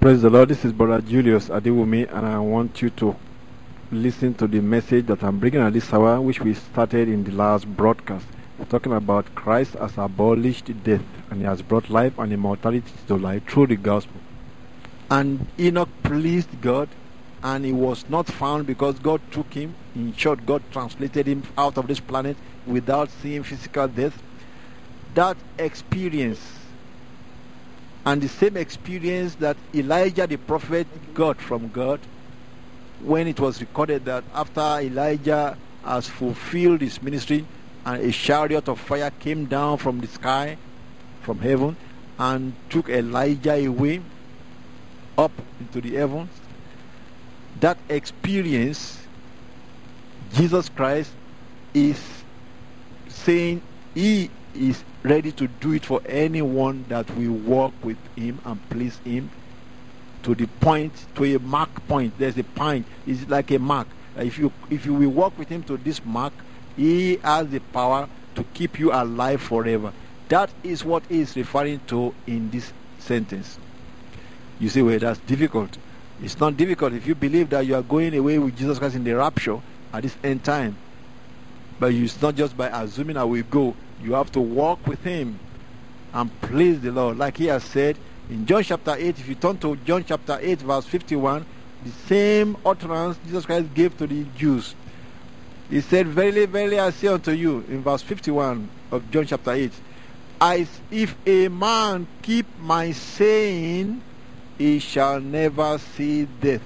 Praise the Lord. This is Brother Julius Adewumi, and I want you to listen to the message that I'm bringing at this hour, which we started in the last broadcast. We're talking about Christ has abolished death, and he has brought life and immortality to life through the gospel. And Enoch pleased God, and he was not found because God took him. In short, God translated him out of this planet without seeing physical death. That experience and the same experience that Elijah the prophet got from God when it was recorded that after Elijah has fulfilled his ministry and a chariot of fire came down from the sky from heaven and took Elijah away up into the heavens that experience Jesus Christ is saying he is ready to do it for anyone that will walk with him and please him to the point to a mark point. There's a point. It's like a mark. Uh, if you if you will walk with him to this mark he has the power to keep you alive forever. That is what he is referring to in this sentence. You see well that's difficult. It's not difficult. If you believe that you are going away with jesus christ in the rapture at this end time but it's not just by assuming i will go you have to walk with him and please the Lord. Like he has said in John chapter 8, if you turn to John chapter 8, verse 51, the same utterance Jesus Christ gave to the Jews. He said, Verily, verily, I say unto you, in verse 51 of John chapter 8, As if a man keep my saying, he shall never see death.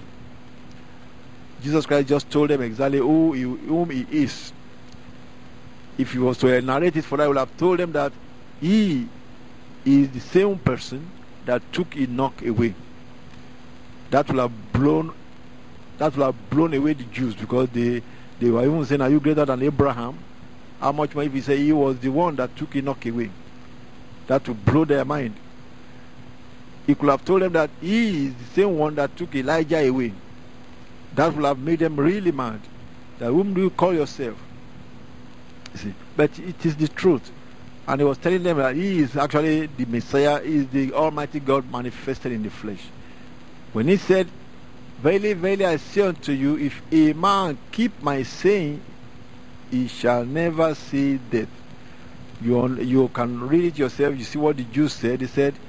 Jesus Christ just told them exactly who he, whom he is if he was to narrate it for I would have told them that he is the same person that took Enoch away. That will have blown that will have blown away the Jews because they they were even saying, Are you greater than Abraham? How much more if he say he was the one that took Enoch away? That will blow their mind. He could have told them that he is the same one that took Elijah away. That will have made them really mad. That whom do you call yourself? See. But it is the truth. And he was telling them that he is actually the Messiah, he is the Almighty God manifested in the flesh. When he said, Verily, verily, I say unto you, if a man keep my saying, he shall never see death. You, you can read it yourself. You see what the Jews said. They said,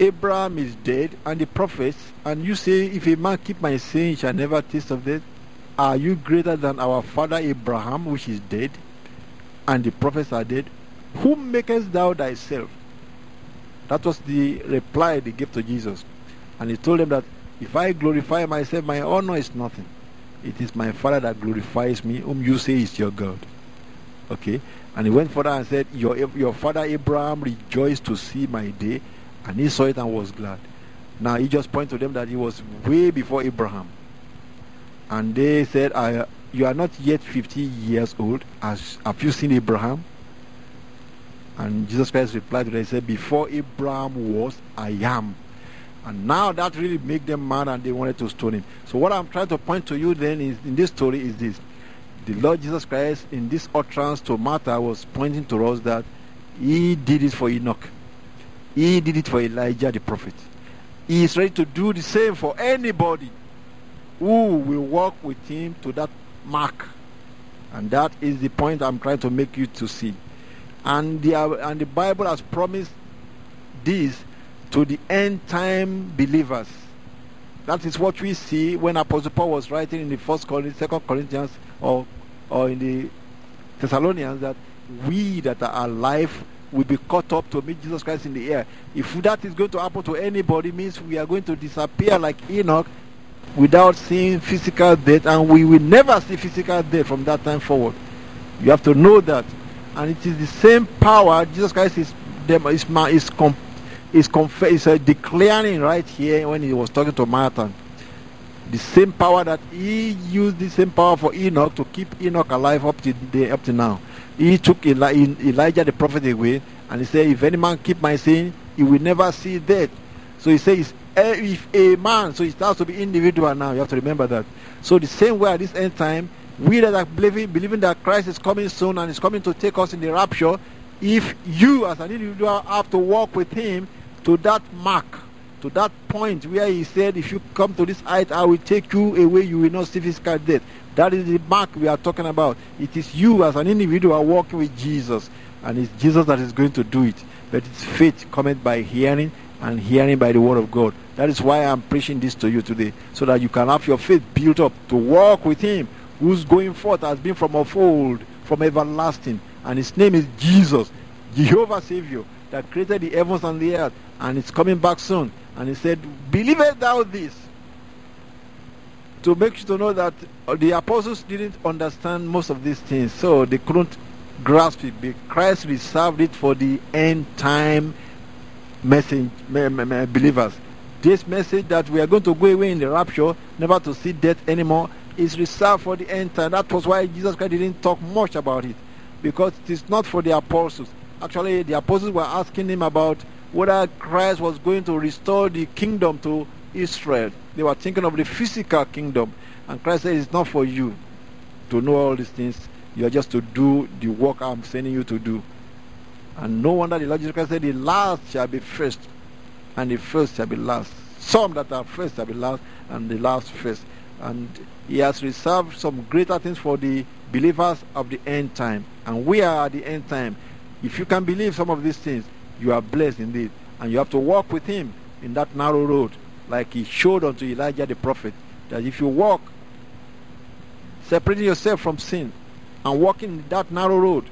Abraham is dead, and the prophets, and you say, If a man keep my saying, he shall never taste of death. Are you greater than our father Abraham, which is dead, and the prophets are dead? Whom makest thou thyself? That was the reply they gave to Jesus. And he told them that if I glorify myself, my honor is nothing. It is my Father that glorifies me, whom you say is your God. Okay? And he went further and said, Your, your father Abraham rejoiced to see my day, and he saw it and was glad. Now he just pointed to them that he was way before Abraham. And they said, I, You are not yet 50 years old. As, have you seen Abraham? And Jesus Christ replied to them, He said, Before Abraham was, I am. And now that really made them mad and they wanted to stone him. So what I'm trying to point to you then is in this story is this. The Lord Jesus Christ in this utterance to Martha was pointing to us that he did it for Enoch. He did it for Elijah the prophet. He is ready to do the same for anybody who will walk with him to that mark. And that is the point I'm trying to make you to see. And the, and the Bible has promised this to the end time believers. That is what we see when Apostle Paul was writing in the first Corinthians, second Corinthians, or or in the Thessalonians that we that are alive will be caught up to meet Jesus Christ in the air. If that is going to happen to anybody, means we are going to disappear like Enoch without seeing physical death, and we will never see physical death from that time forward. You have to know that, and it is the same power Jesus Christ is is is, com, is, conf, is uh, declaring right here when he was talking to Martha. The same power that he used, the same power for Enoch to keep Enoch alive up to the, up to now. He took Eli, Elijah the prophet away, and he said, "If any man keep my saying, he will never see death." So he says, if a man, so it has to be individual now. You have to remember that. So the same way at this end time, we that are believing, believing that Christ is coming soon and is coming to take us in the rapture, if you as an individual have to walk with Him to that mark, to that point where he said, If you come to this height, I will take you away, you will not see physical death. That is the mark we are talking about. It is you as an individual walking with Jesus, and it's Jesus that is going to do it. But it's faith coming by hearing, and hearing by the word of God. That is why I'm preaching this to you today, so that you can have your faith built up to walk with Him, who's going forth has been from of old, from everlasting, and His name is Jesus, Jehovah Savior, that created the heavens and the earth, and it's coming back soon. And He said, "Believe thou this." To make you to know that uh, the apostles didn't understand most of these things, so they couldn't grasp it. But Christ reserved it for the end time message, believers. This message that we are going to go away in the rapture, never to see death anymore, is reserved for the end time. That was why Jesus Christ didn't talk much about it, because it is not for the apostles. Actually, the apostles were asking him about whether Christ was going to restore the kingdom to Israel. They were thinking of the physical kingdom. And Christ said, It's not for you to know all these things. You are just to do the work I'm sending you to do. And no wonder the Lord Jesus Christ said, The last shall be first, and the first shall be last. Some that are first shall be last, and the last first. And He has reserved some greater things for the believers of the end time. And we are at the end time. If you can believe some of these things, you are blessed indeed. And you have to walk with Him in that narrow road, like He showed unto Elijah the prophet, that if you walk separating yourself from sin and walking that narrow road,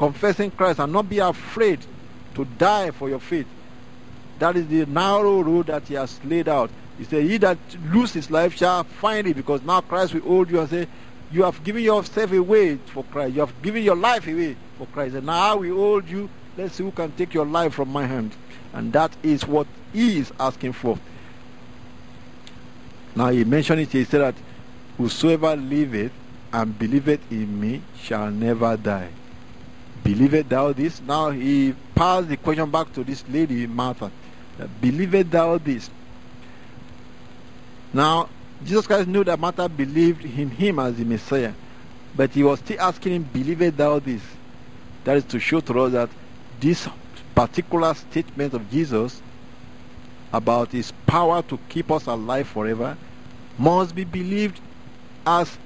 confessing Christ and not be afraid to die for your faith. That is the narrow road that he has laid out. He said, He that lose his life shall find it, because now Christ will hold you and say, You have given yourself away for Christ. You have given your life away for Christ. And now we hold you. Let's see who can take your life from my hand. And that is what he is asking for. Now he mentioned it, he said that whosoever liveth and believeth in me shall never die. Believest thou this? Now he passed the question back to this lady, Martha. Believest thou this? Now, Jesus Christ knew that Martha believed in him as the Messiah, but he was still asking him, Believest thou this? That is to show to us that this particular statement of Jesus about his power to keep us alive forever must be believed as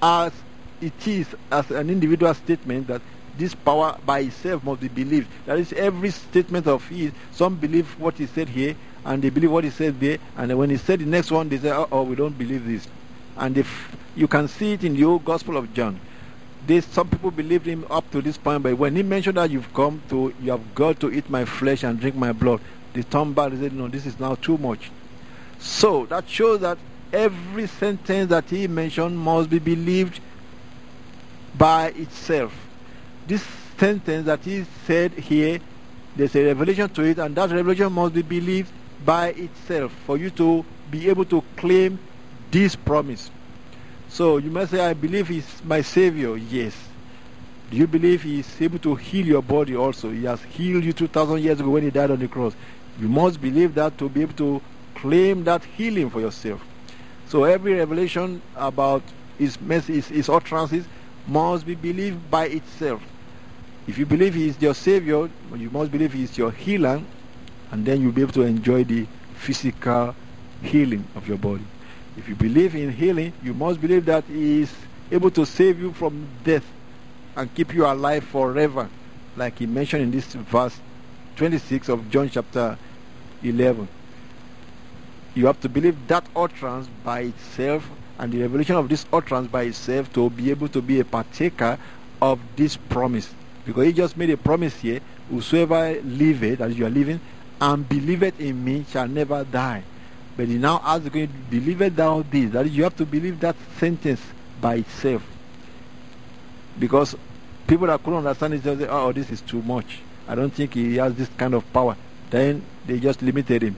as it is as an individual statement that this power by itself must be believed. That is every statement of his. Some believe what he said here, and they believe what he said there, and when he said the next one, they say, "Oh, we don't believe this." And if you can see it in the old Gospel of John, some people believed him up to this point, but when he mentioned that you've come to, you have got to eat my flesh and drink my blood, they turned back and said, "No, this is now too much." So that shows that every sentence that he mentioned must be believed by itself this sentence that is said here, there's a revelation to it, and that revelation must be believed by itself for you to be able to claim this promise. So you must say, I believe He's my Savior. Yes. Do you believe he's able to heal your body also? He has healed you 2,000 years ago when He died on the cross. You must believe that to be able to claim that healing for yourself. So every revelation about His, message, His utterances must be believed by itself. If you believe He is your Savior, you must believe He is your healer, and then you'll be able to enjoy the physical healing of your body. If you believe in healing, you must believe that He is able to save you from death and keep you alive forever, like He mentioned in this verse 26 of John chapter 11. You have to believe that utterance by itself and the revelation of this utterance by itself to be able to be a partaker of this promise. Because he just made a promise here, whosoever liveth, as you are living, and believeth in me shall never die. But he now asks believeth thou this? That is, you have to believe that sentence by itself. Because people that couldn't understand it just say, oh, this is too much. I don't think he has this kind of power. Then they just limited him.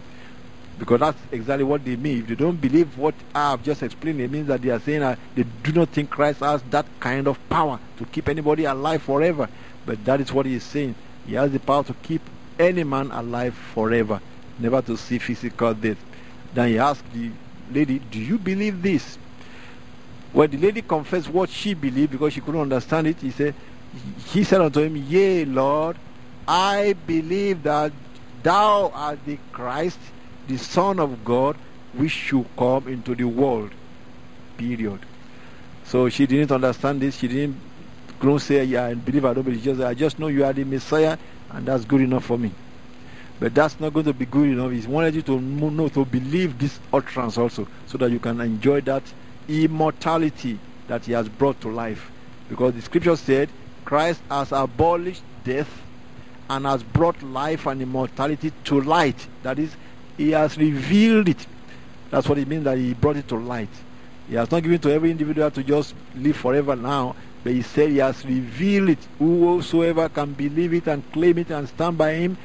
Because that's exactly what they mean. If they don't believe what I have just explained, it means that they are saying that they do not think Christ has that kind of power to keep anybody alive forever. But that is what he is saying. He has the power to keep any man alive forever, never to see physical death. Then he asked the lady, Do you believe this? When the lady confessed what she believed because she couldn't understand it, he said, He said unto him, Yea, Lord, I believe that thou art the Christ, the Son of God which should come into the world. Period. So she didn't understand this. She didn't don't say, yeah, I believe I don't believe. Just, I just know you are the Messiah, and that's good enough for me. But that's not going to be good enough. He wanted you to know, to believe this utterance also, so that you can enjoy that immortality that he has brought to life. Because the scripture said, Christ has abolished death and has brought life and immortality to light. That is, he has revealed it. That's what it means that he brought it to light. He has not given to every individual to just live forever now, but he said he has revealed it. Whosoever can believe it and claim it and stand by him,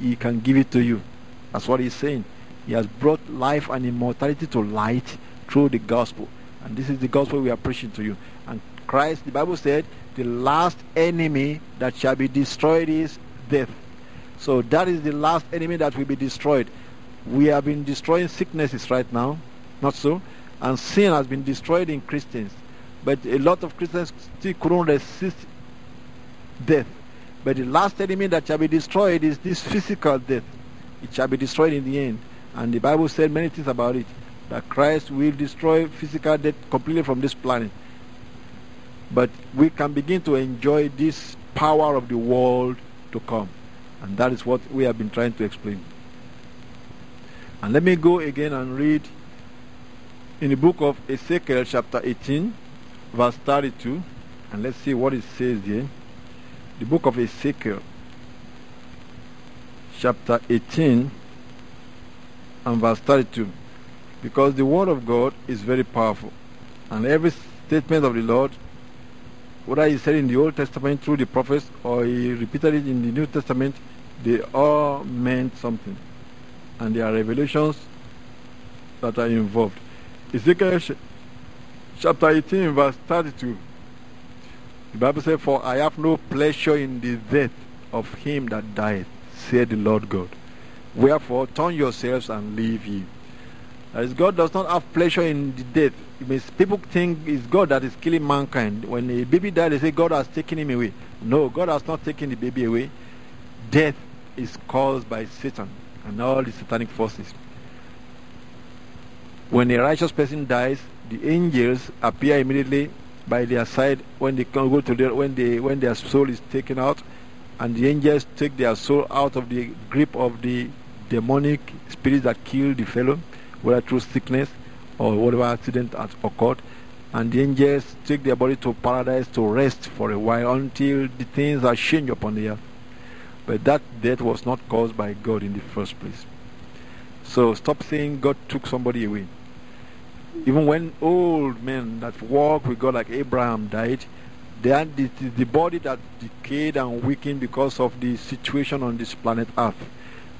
he can give it to you. That's what he's saying. He has brought life and immortality to light through the gospel. And this is the gospel we are preaching to you. And Christ, the Bible said, the last enemy that shall be destroyed is death. So that is the last enemy that will be destroyed. We have been destroying sicknesses right now, not so? And sin has been destroyed in Christians. But a lot of Christians still couldn't resist death. But the last enemy that shall be destroyed is this physical death. It shall be destroyed in the end. And the Bible said many things about it. That Christ will destroy physical death completely from this planet. But we can begin to enjoy this power of the world to come. And that is what we have been trying to explain. And let me go again and read in the book of Ezekiel, chapter 18, verse 32. And let's see what it says here the book of Ezekiel, chapter 18 and verse 32. Because the word of God is very powerful. And every statement of the Lord, whether he said in the Old Testament through the prophets or he repeated it in the New Testament, they all meant something. And there are revelations that are involved. Ezekiel chapter 18, verse 32. The Bible says, For I have no pleasure in the death of him that died, said the Lord God. Wherefore, turn yourselves and leave ye. Is, God does not have pleasure in the death. It means people think it's God that is killing mankind. When a baby dies, they say God has taken him away. No, God has not taken the baby away. Death is caused by Satan and all the satanic forces. When a righteous person dies, the angels appear immediately by their side when they go to their when they when their soul is taken out and the angels take their soul out of the grip of the demonic spirits that killed the fellow whether through sickness or whatever accident has occurred. And the angels take their body to paradise to rest for a while until the things are changed upon the earth. But that death was not caused by God in the first place. So stop saying God took somebody away even when old men that walk with God like Abraham died, the, the body that decayed and weakened because of the situation on this planet Earth.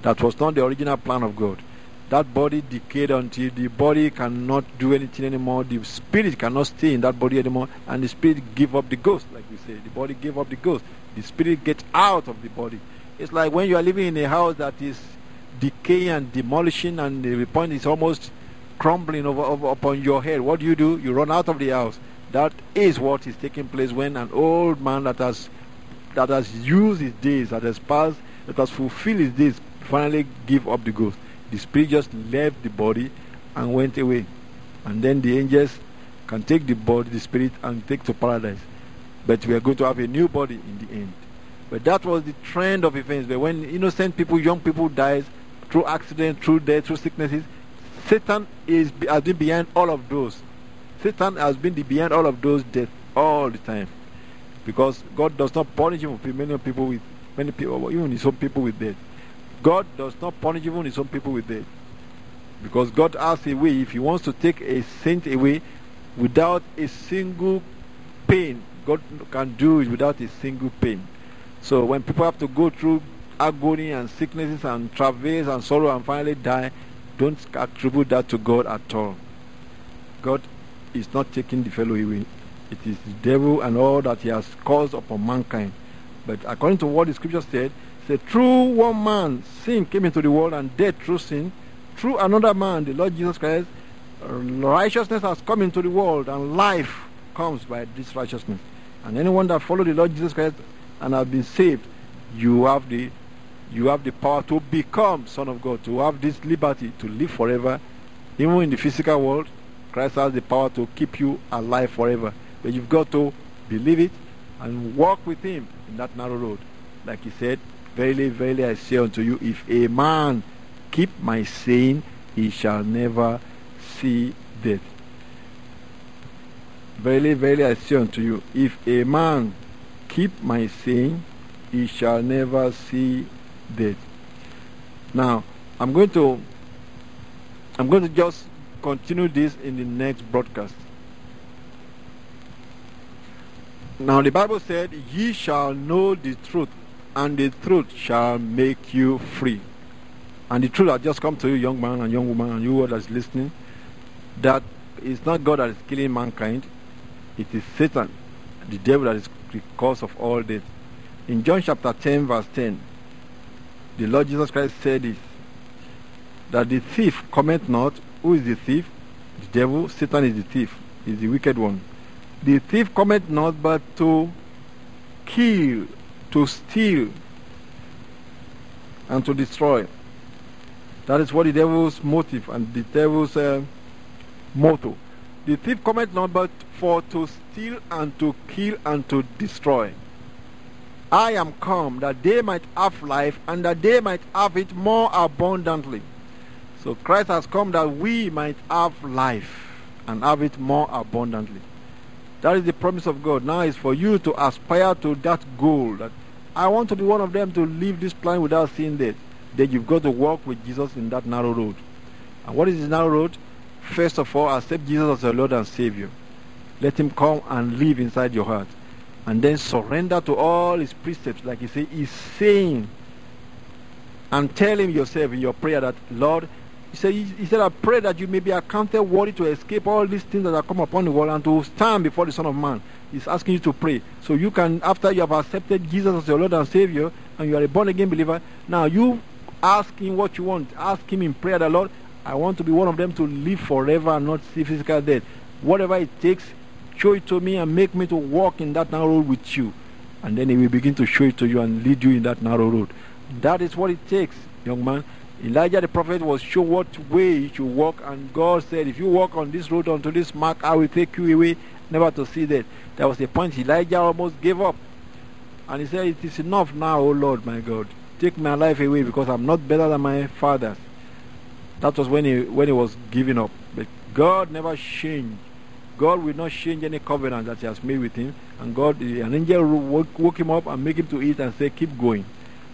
That was not the original plan of God. That body decayed until the body cannot do anything anymore. The spirit cannot stay in that body anymore, and the spirit give up the ghost, like we say. The body gave up the ghost. The spirit gets out of the body. It's like when you are living in a house that is decaying and demolishing, and the point is almost crumbling over, over, upon your head, what do you do? You run out of the house. That is what is taking place when an old man that has that has used his days, that has passed, that has fulfilled his days, finally give up the ghost. The spirit just left the body and went away. And then the angels can take the body, the spirit, and take to paradise. But we are going to have a new body in the end. But that was the trend of events. But when innocent people, young people dies through accident, through death, through sicknesses, Satan is has been behind all of those. Satan has been behind all of those deaths all the time, because God does not punish him many people with many people, even his own people with death. God does not punish even his own people with death, because God has a way. If He wants to take a saint away without a single pain, God can do it without a single pain. So when people have to go through agony and sicknesses and travails and sorrow and finally die, don't attribute that to God at all. God is not taking the fellow away. It is the devil and all that he has caused upon mankind. But according to what the scripture said, said through one man sin came into the world and death through sin. Through another man, the Lord Jesus Christ, uh, righteousness has come into the world and life comes by this righteousness. And anyone that follows the Lord Jesus Christ and have been saved, you have the You have the power to become Son of God, to have this liberty to live forever. Even in the physical world, Christ has the power to keep you alive forever. But you've got to believe it and walk with Him in that narrow road. Like He said, Verily, verily, I say unto you, if a man keep my saying, he shall never see death. Verily, verily, I say unto you, if a man keep my saying, he shall never see death. Now, I'm going to I'm going to just continue this in the next broadcast. Now the Bible said, Ye shall know the truth, and the truth shall make you free. And the truth has just come to you, young man and young woman, and you all that is listening, that it's not God that is killing mankind, it is Satan, the devil that is the cause of all this. In John chapter 10, verse 10, the Lord Jesus Christ said this that the thief cometh not. Who is the thief? The devil. Satan is the thief, is the wicked one. The thief cometh not but to kill, to steal, and to destroy. That is what the devil's motive and the devil's uh, motto. The thief cometh not but for to steal and to kill and to destroy. I am come that they might have life and that they might have it more abundantly. So Christ has come that we might have life and have it more abundantly. That is the promise of God. Now it's for you to aspire to that goal that I want to be one of them to leave this planet without seeing death. Then you've got to walk with Jesus in that narrow road. And what is this narrow road? First of all, accept Jesus as your Lord and Savior. Let Him come and live inside your heart. And then surrender to all His precepts, like He said, He's saying. And tell Him yourself in your prayer that, Lord, he said, he said, I pray that you may be accounted worthy to escape all these things that are come upon the world and to stand before the Son of Man. He's asking you to pray. So you can, after you have accepted Jesus as your Lord and Savior, and you are a born again believer, now you ask him what you want. Ask him in prayer, the Lord, I want to be one of them to live forever and not see physical death. Whatever it takes, show it to me and make me to walk in that narrow road with you. And then he will begin to show it to you and lead you in that narrow road. That is what it takes, young man. Elijah the prophet was shown what way he should walk, and God said, If you walk on this road unto this mark, I will take you away, never to see that. There was a point Elijah almost gave up. And he said, It is enough now, O Lord my God. Take my life away because I'm not better than my fathers. That was when he when he was giving up. But God never changed. God will not change any covenant that he has made with him. And God an angel woke, woke him up and make him to eat and say, Keep going.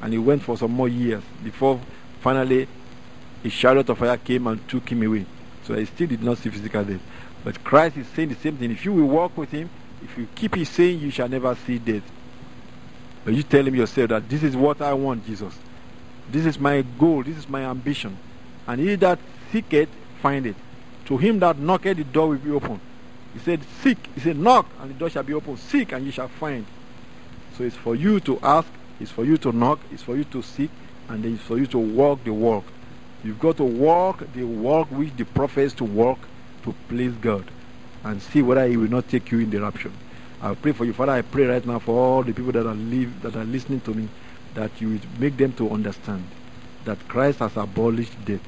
And he went for some more years before Finally, a chariot of fire came and took him away. So he still did not see physical death. But Christ is saying the same thing. If you will walk with him, if you keep his saying, you shall never see death. But you tell him yourself that this is what I want, Jesus. This is my goal. This is my ambition. And he that seeketh, find it. To him that knocketh, the door will be open. He said, Seek. He said, Knock, and the door shall be open. Seek, and you shall find. So it's for you to ask, it's for you to knock, it's for you to seek, and it's for you to walk the walk. You've got to walk the walk which the prophets to walk to please God and see whether He will not take you in the rapture. I pray for you, Father. I pray right now for all the people that are live, that are listening to me, that you will make them to understand that Christ has abolished death,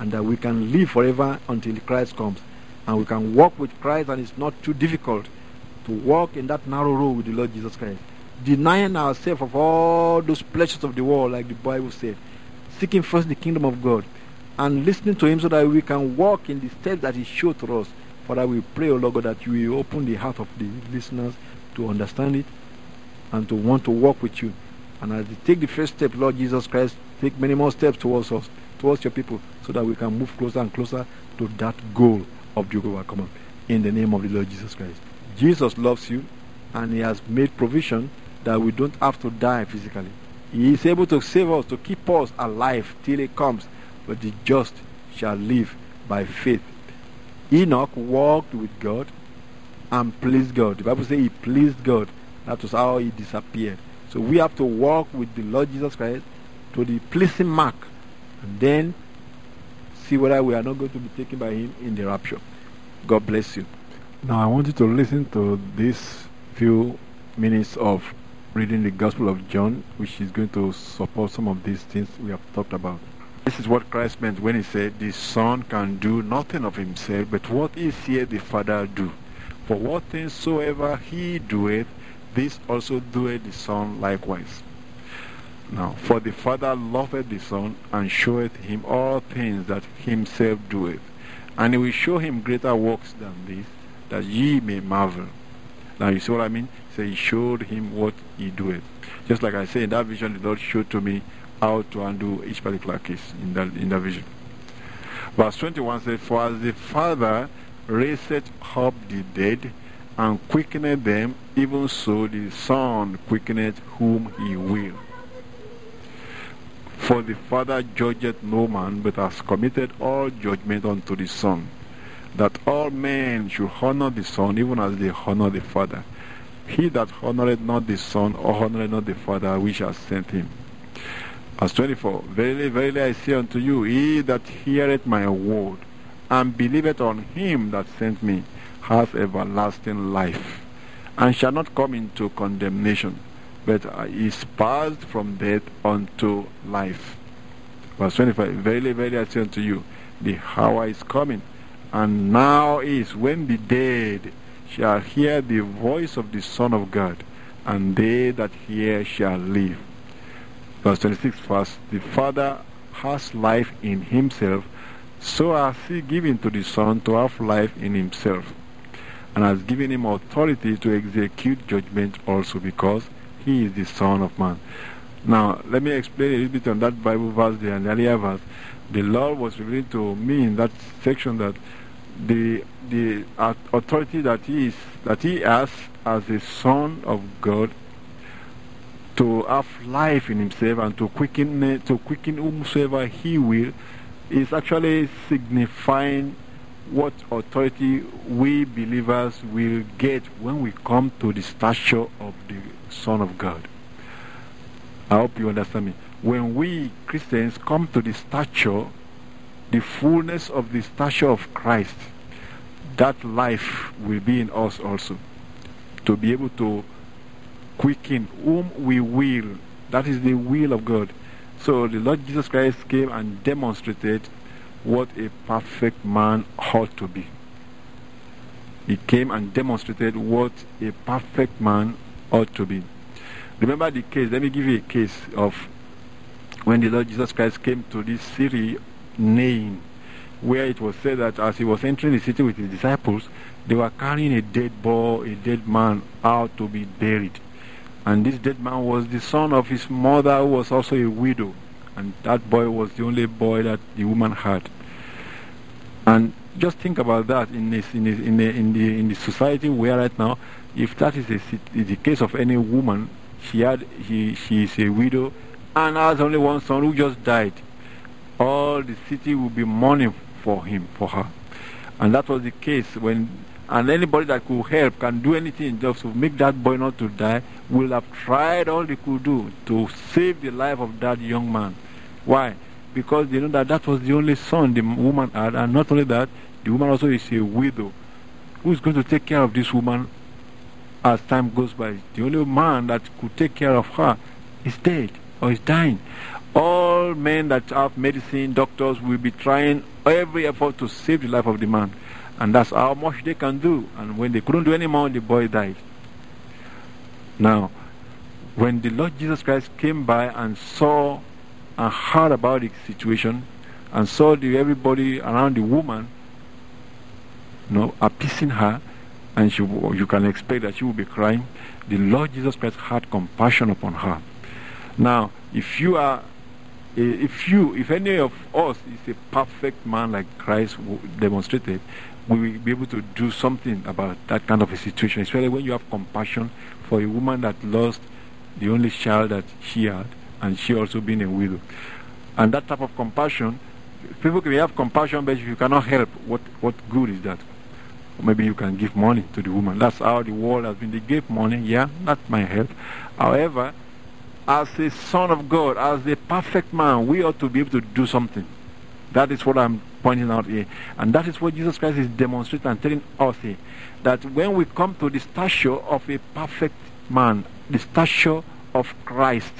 and that we can live forever until Christ comes, and we can walk with Christ, and it's not too difficult to walk in that narrow road with the Lord Jesus Christ denying ourselves of all those pleasures of the world, like the Bible said, seeking first the kingdom of God, and listening to Him so that we can walk in the steps that He showed to us. Father, we pray, O Lord God, that you will open the heart of the listeners to understand it and to want to walk with you. And as they take the first step, Lord Jesus Christ, take many more steps towards us, towards your people, so that we can move closer and closer to that goal of the overcomer. In the name of the Lord Jesus Christ. Jesus loves you and He has made provision that we don't have to die physically. He is able to save us, to keep us alive till He comes. But the just shall live by faith. Enoch walked with God and pleased God. The Bible says he pleased God. That was how he disappeared. So we have to walk with the Lord Jesus Christ to the pleasing mark and then see whether we are not going to be taken by him in the rapture. God bless you. Now I want you to listen to these few minutes of reading the Gospel of John, which is going to support some of these things we have talked about. This is what Christ meant when he said, The Son can do nothing of himself, but what he seeth the Father do. For what things soever he doeth, this also doeth the Son likewise. Now, for the Father loveth the Son, and showeth him all things that himself doeth. And he will show him greater works than this, that ye may marvel. Now, you see what I mean? So he showed him what he doeth. Just like I say in that vision, the Lord showed to me how to undo each particular case in that, in that vision. Verse 21 says, For as the Father raiseth up the dead, and quickeneth them, even so the Son quickeneth whom he will. For the Father judgeth no man, but has committed all judgment unto the Son, that all men should honor the Son, even as they honor the Father. He that honoreth not the Son, or honoreth not the Father which has sent him. Verse 24 Verily, verily, I say unto you, he that heareth my word, and believeth on him that sent me, has everlasting life, and shall not come into condemnation, but uh, is passed from death unto life. Verse 25 Verily, verily, I say unto you, the hour is coming, and now is when the dead shall hear the voice of the Son of God, and they that hear shall live. Verse 26 First, the Father has life in himself, so has he given to the Son to have life in himself, and has given him authority to execute judgment also, because he is the Son of Man. Now, let me explain a little bit on that Bible verse there, and earlier verse. The Lord was revealing to me in that section that the the authority that he is that he has as a son of God to have life in himself and to quicken to quicken whomsoever he will is actually signifying what authority we believers will get when we come to the stature of the Son of God. I hope you understand me. When we Christians come to the stature, the fullness of the stature of Christ, that life will be in us also. To be able to quicken whom we will. That is the will of God. So the Lord Jesus Christ came and demonstrated what a perfect man ought to be. He came and demonstrated what a perfect man ought to be. Remember the case, let me give you a case of when the Lord Jesus Christ came to this city, Nain, where it was said that as he was entering the city with his disciples, they were carrying a dead boy, a dead man out to be buried. And this dead man was the son of his mother, who was also a widow. And that boy was the only boy that the woman had. And just think about that in, this, in, this, in, the, in, the, in the society we are right now. If that is a, the case of any woman, she had he, she is a widow and has only one son who just died. All the city will be mourning for him, for her. And that was the case when and anybody that could help can do anything just to make that boy not to die will have tried all they could do to save the life of that young man why because they know that that was the only son the woman had and not only that the woman also is a widow who is going to take care of this woman as time goes by the only man that could take care of her is dead or is dying all men that have medicine doctors will be trying every effort to save the life of the man and that's how much they can do. And when they couldn't do any more, the boy died. Now, when the Lord Jesus Christ came by and saw and heard about the situation and saw the, everybody around the woman, you know, appeasing her, and she, you can expect that she will be crying, the Lord Jesus Christ had compassion upon her. Now, if you are, if you, if any of us is a perfect man like Christ demonstrated, we will be able to do something about that kind of a situation, especially when you have compassion for a woman that lost the only child that she had, and she also being a widow. And that type of compassion, people can have compassion, but if you cannot help, what, what good is that? maybe you can give money to the woman. That's how the world has been. They give money, yeah, that might help. However, as a son of God, as a perfect man, we ought to be able to do something. That is what I'm pointing out here. And that is what Jesus Christ is demonstrating and telling us here. That when we come to the stature of a perfect man, the stature of Christ,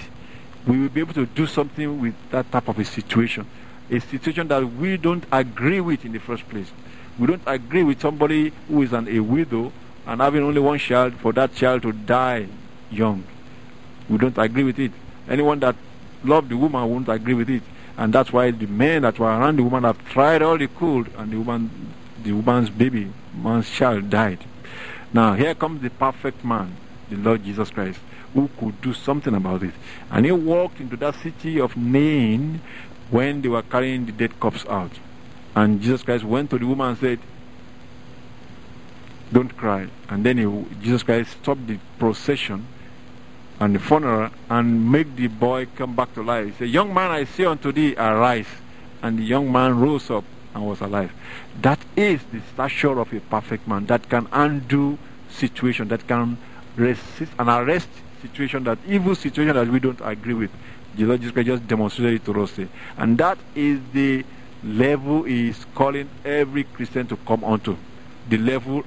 we will be able to do something with that type of a situation. A situation that we don't agree with in the first place. We don't agree with somebody who is an, a widow and having only one child for that child to die young. We don't agree with it. Anyone that loved the woman won't agree with it. And that's why the men that were around the woman have tried all they could and the woman the woman's baby, man's child died. Now here comes the perfect man, the Lord Jesus Christ, who could do something about it. And he walked into that city of Nain when they were carrying the dead corpse out. And Jesus Christ went to the woman and said, Don't cry. And then he, Jesus Christ stopped the procession and the funeral and made the boy come back to life. He said, Young man, I say unto thee, arise. And the young man rose up and was alive. That is the stature of a perfect man that can undo situation, that can resist and arrest situation, that evil situation that we don't agree with. The Lord Jesus Christ just demonstrated it to us. And that is the level he is calling every Christian to come onto. The level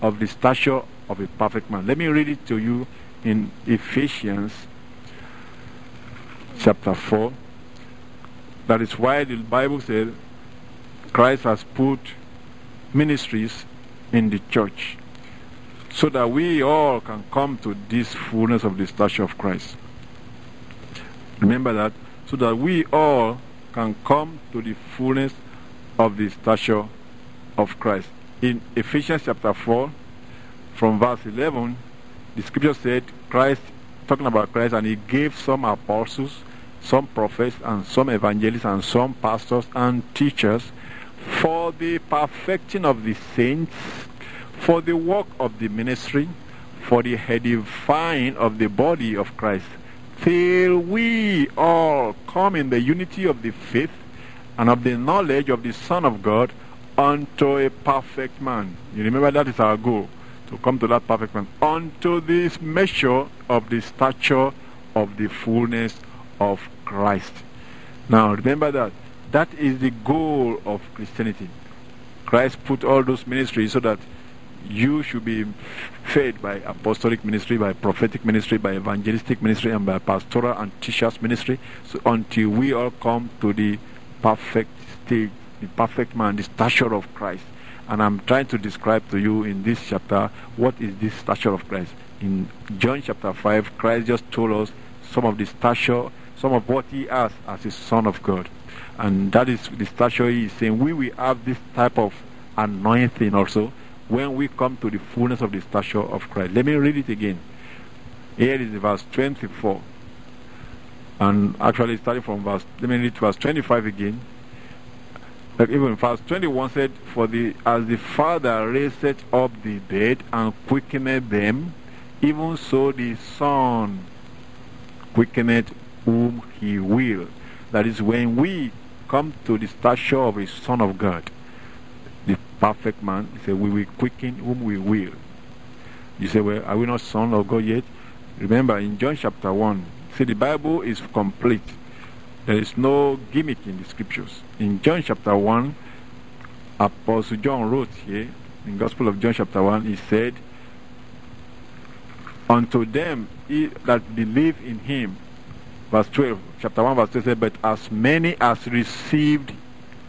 of the stature of a perfect man. Let me read it to you in Ephesians chapter 4. That is why the Bible says Christ has put ministries in the church so that we all can come to this fullness of the stature of Christ. Remember that? So that we all can come to the fullness of the stature of Christ. In Ephesians chapter 4, from verse 11, the scripture said, Christ, talking about Christ, and he gave some apostles, some prophets, and some evangelists, and some pastors and teachers for the perfecting of the saints, for the work of the ministry, for the edifying of the body of Christ, till we all come in the unity of the faith and of the knowledge of the Son of God unto a perfect man. You remember that is our goal to come to that perfect man, unto this measure of the stature of the fullness of Christ. Now remember that. That is the goal of Christianity. Christ put all those ministries so that you should be fed by apostolic ministry, by prophetic ministry, by evangelistic ministry, and by pastoral and teachers ministry, so until we all come to the perfect state, the perfect man, the stature of Christ. And I'm trying to describe to you in this chapter what is this stature of Christ. In John chapter 5, Christ just told us some of the stature, some of what he has as a son of God. And that is the stature he is saying. We will have this type of anointing also when we come to the fullness of the stature of Christ. Let me read it again. Here is verse 24. And actually starting from verse, let me read verse 25 again. Even verse 21 said, For the as the Father raised up the dead and quickened them, even so the Son quickened whom he will. That is when we come to the stature of a Son of God, perfect man, he said, We will quicken whom we will. You say, Well, are we not Son of God yet? Remember in John chapter 1, see the Bible is complete. There is no gimmick in the scriptures. In John chapter 1, Apostle John wrote here, in Gospel of John chapter 1, he said, Unto them that believe in him, verse 12, chapter 1, verse 12 said, But as many as received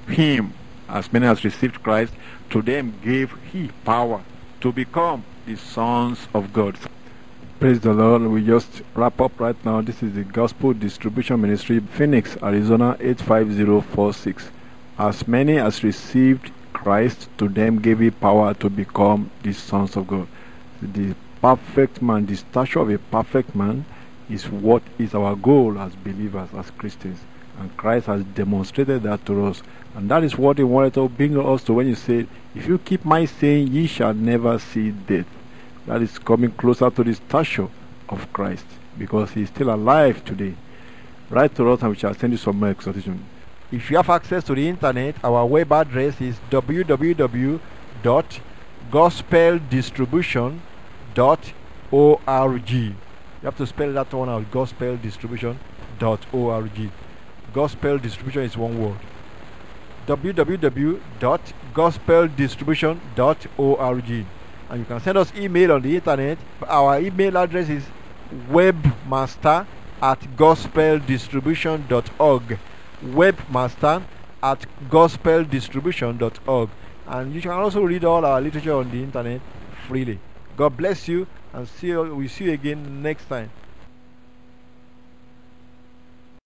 him, as many as received Christ, to them gave he power to become the sons of God. Praise the Lord. We just wrap up right now. This is the Gospel Distribution Ministry, Phoenix, Arizona 85046. As many as received Christ, to them gave he power to become the sons of God. The perfect man, the stature of a perfect man, is what is our goal as believers, as Christians. And Christ has demonstrated that to us. And that is what he wanted to bring us to when he said, If you keep my saying, ye shall never see death that is coming closer to the stature of Christ because he is still alive today. Write to us and we shall send you some more exhortation. If you have access to the internet, our web address is www.gospeldistribution.org. You have to spell that one out gospeldistribution.org. Gospel distribution is one word. www.gospeldistribution.org and you can send us email on the internet. Our email address is webmaster at gospeldistribution.org. Webmaster at gospeldistribution.org. And you can also read all our literature on the internet freely. God bless you and see you, we see you again next time.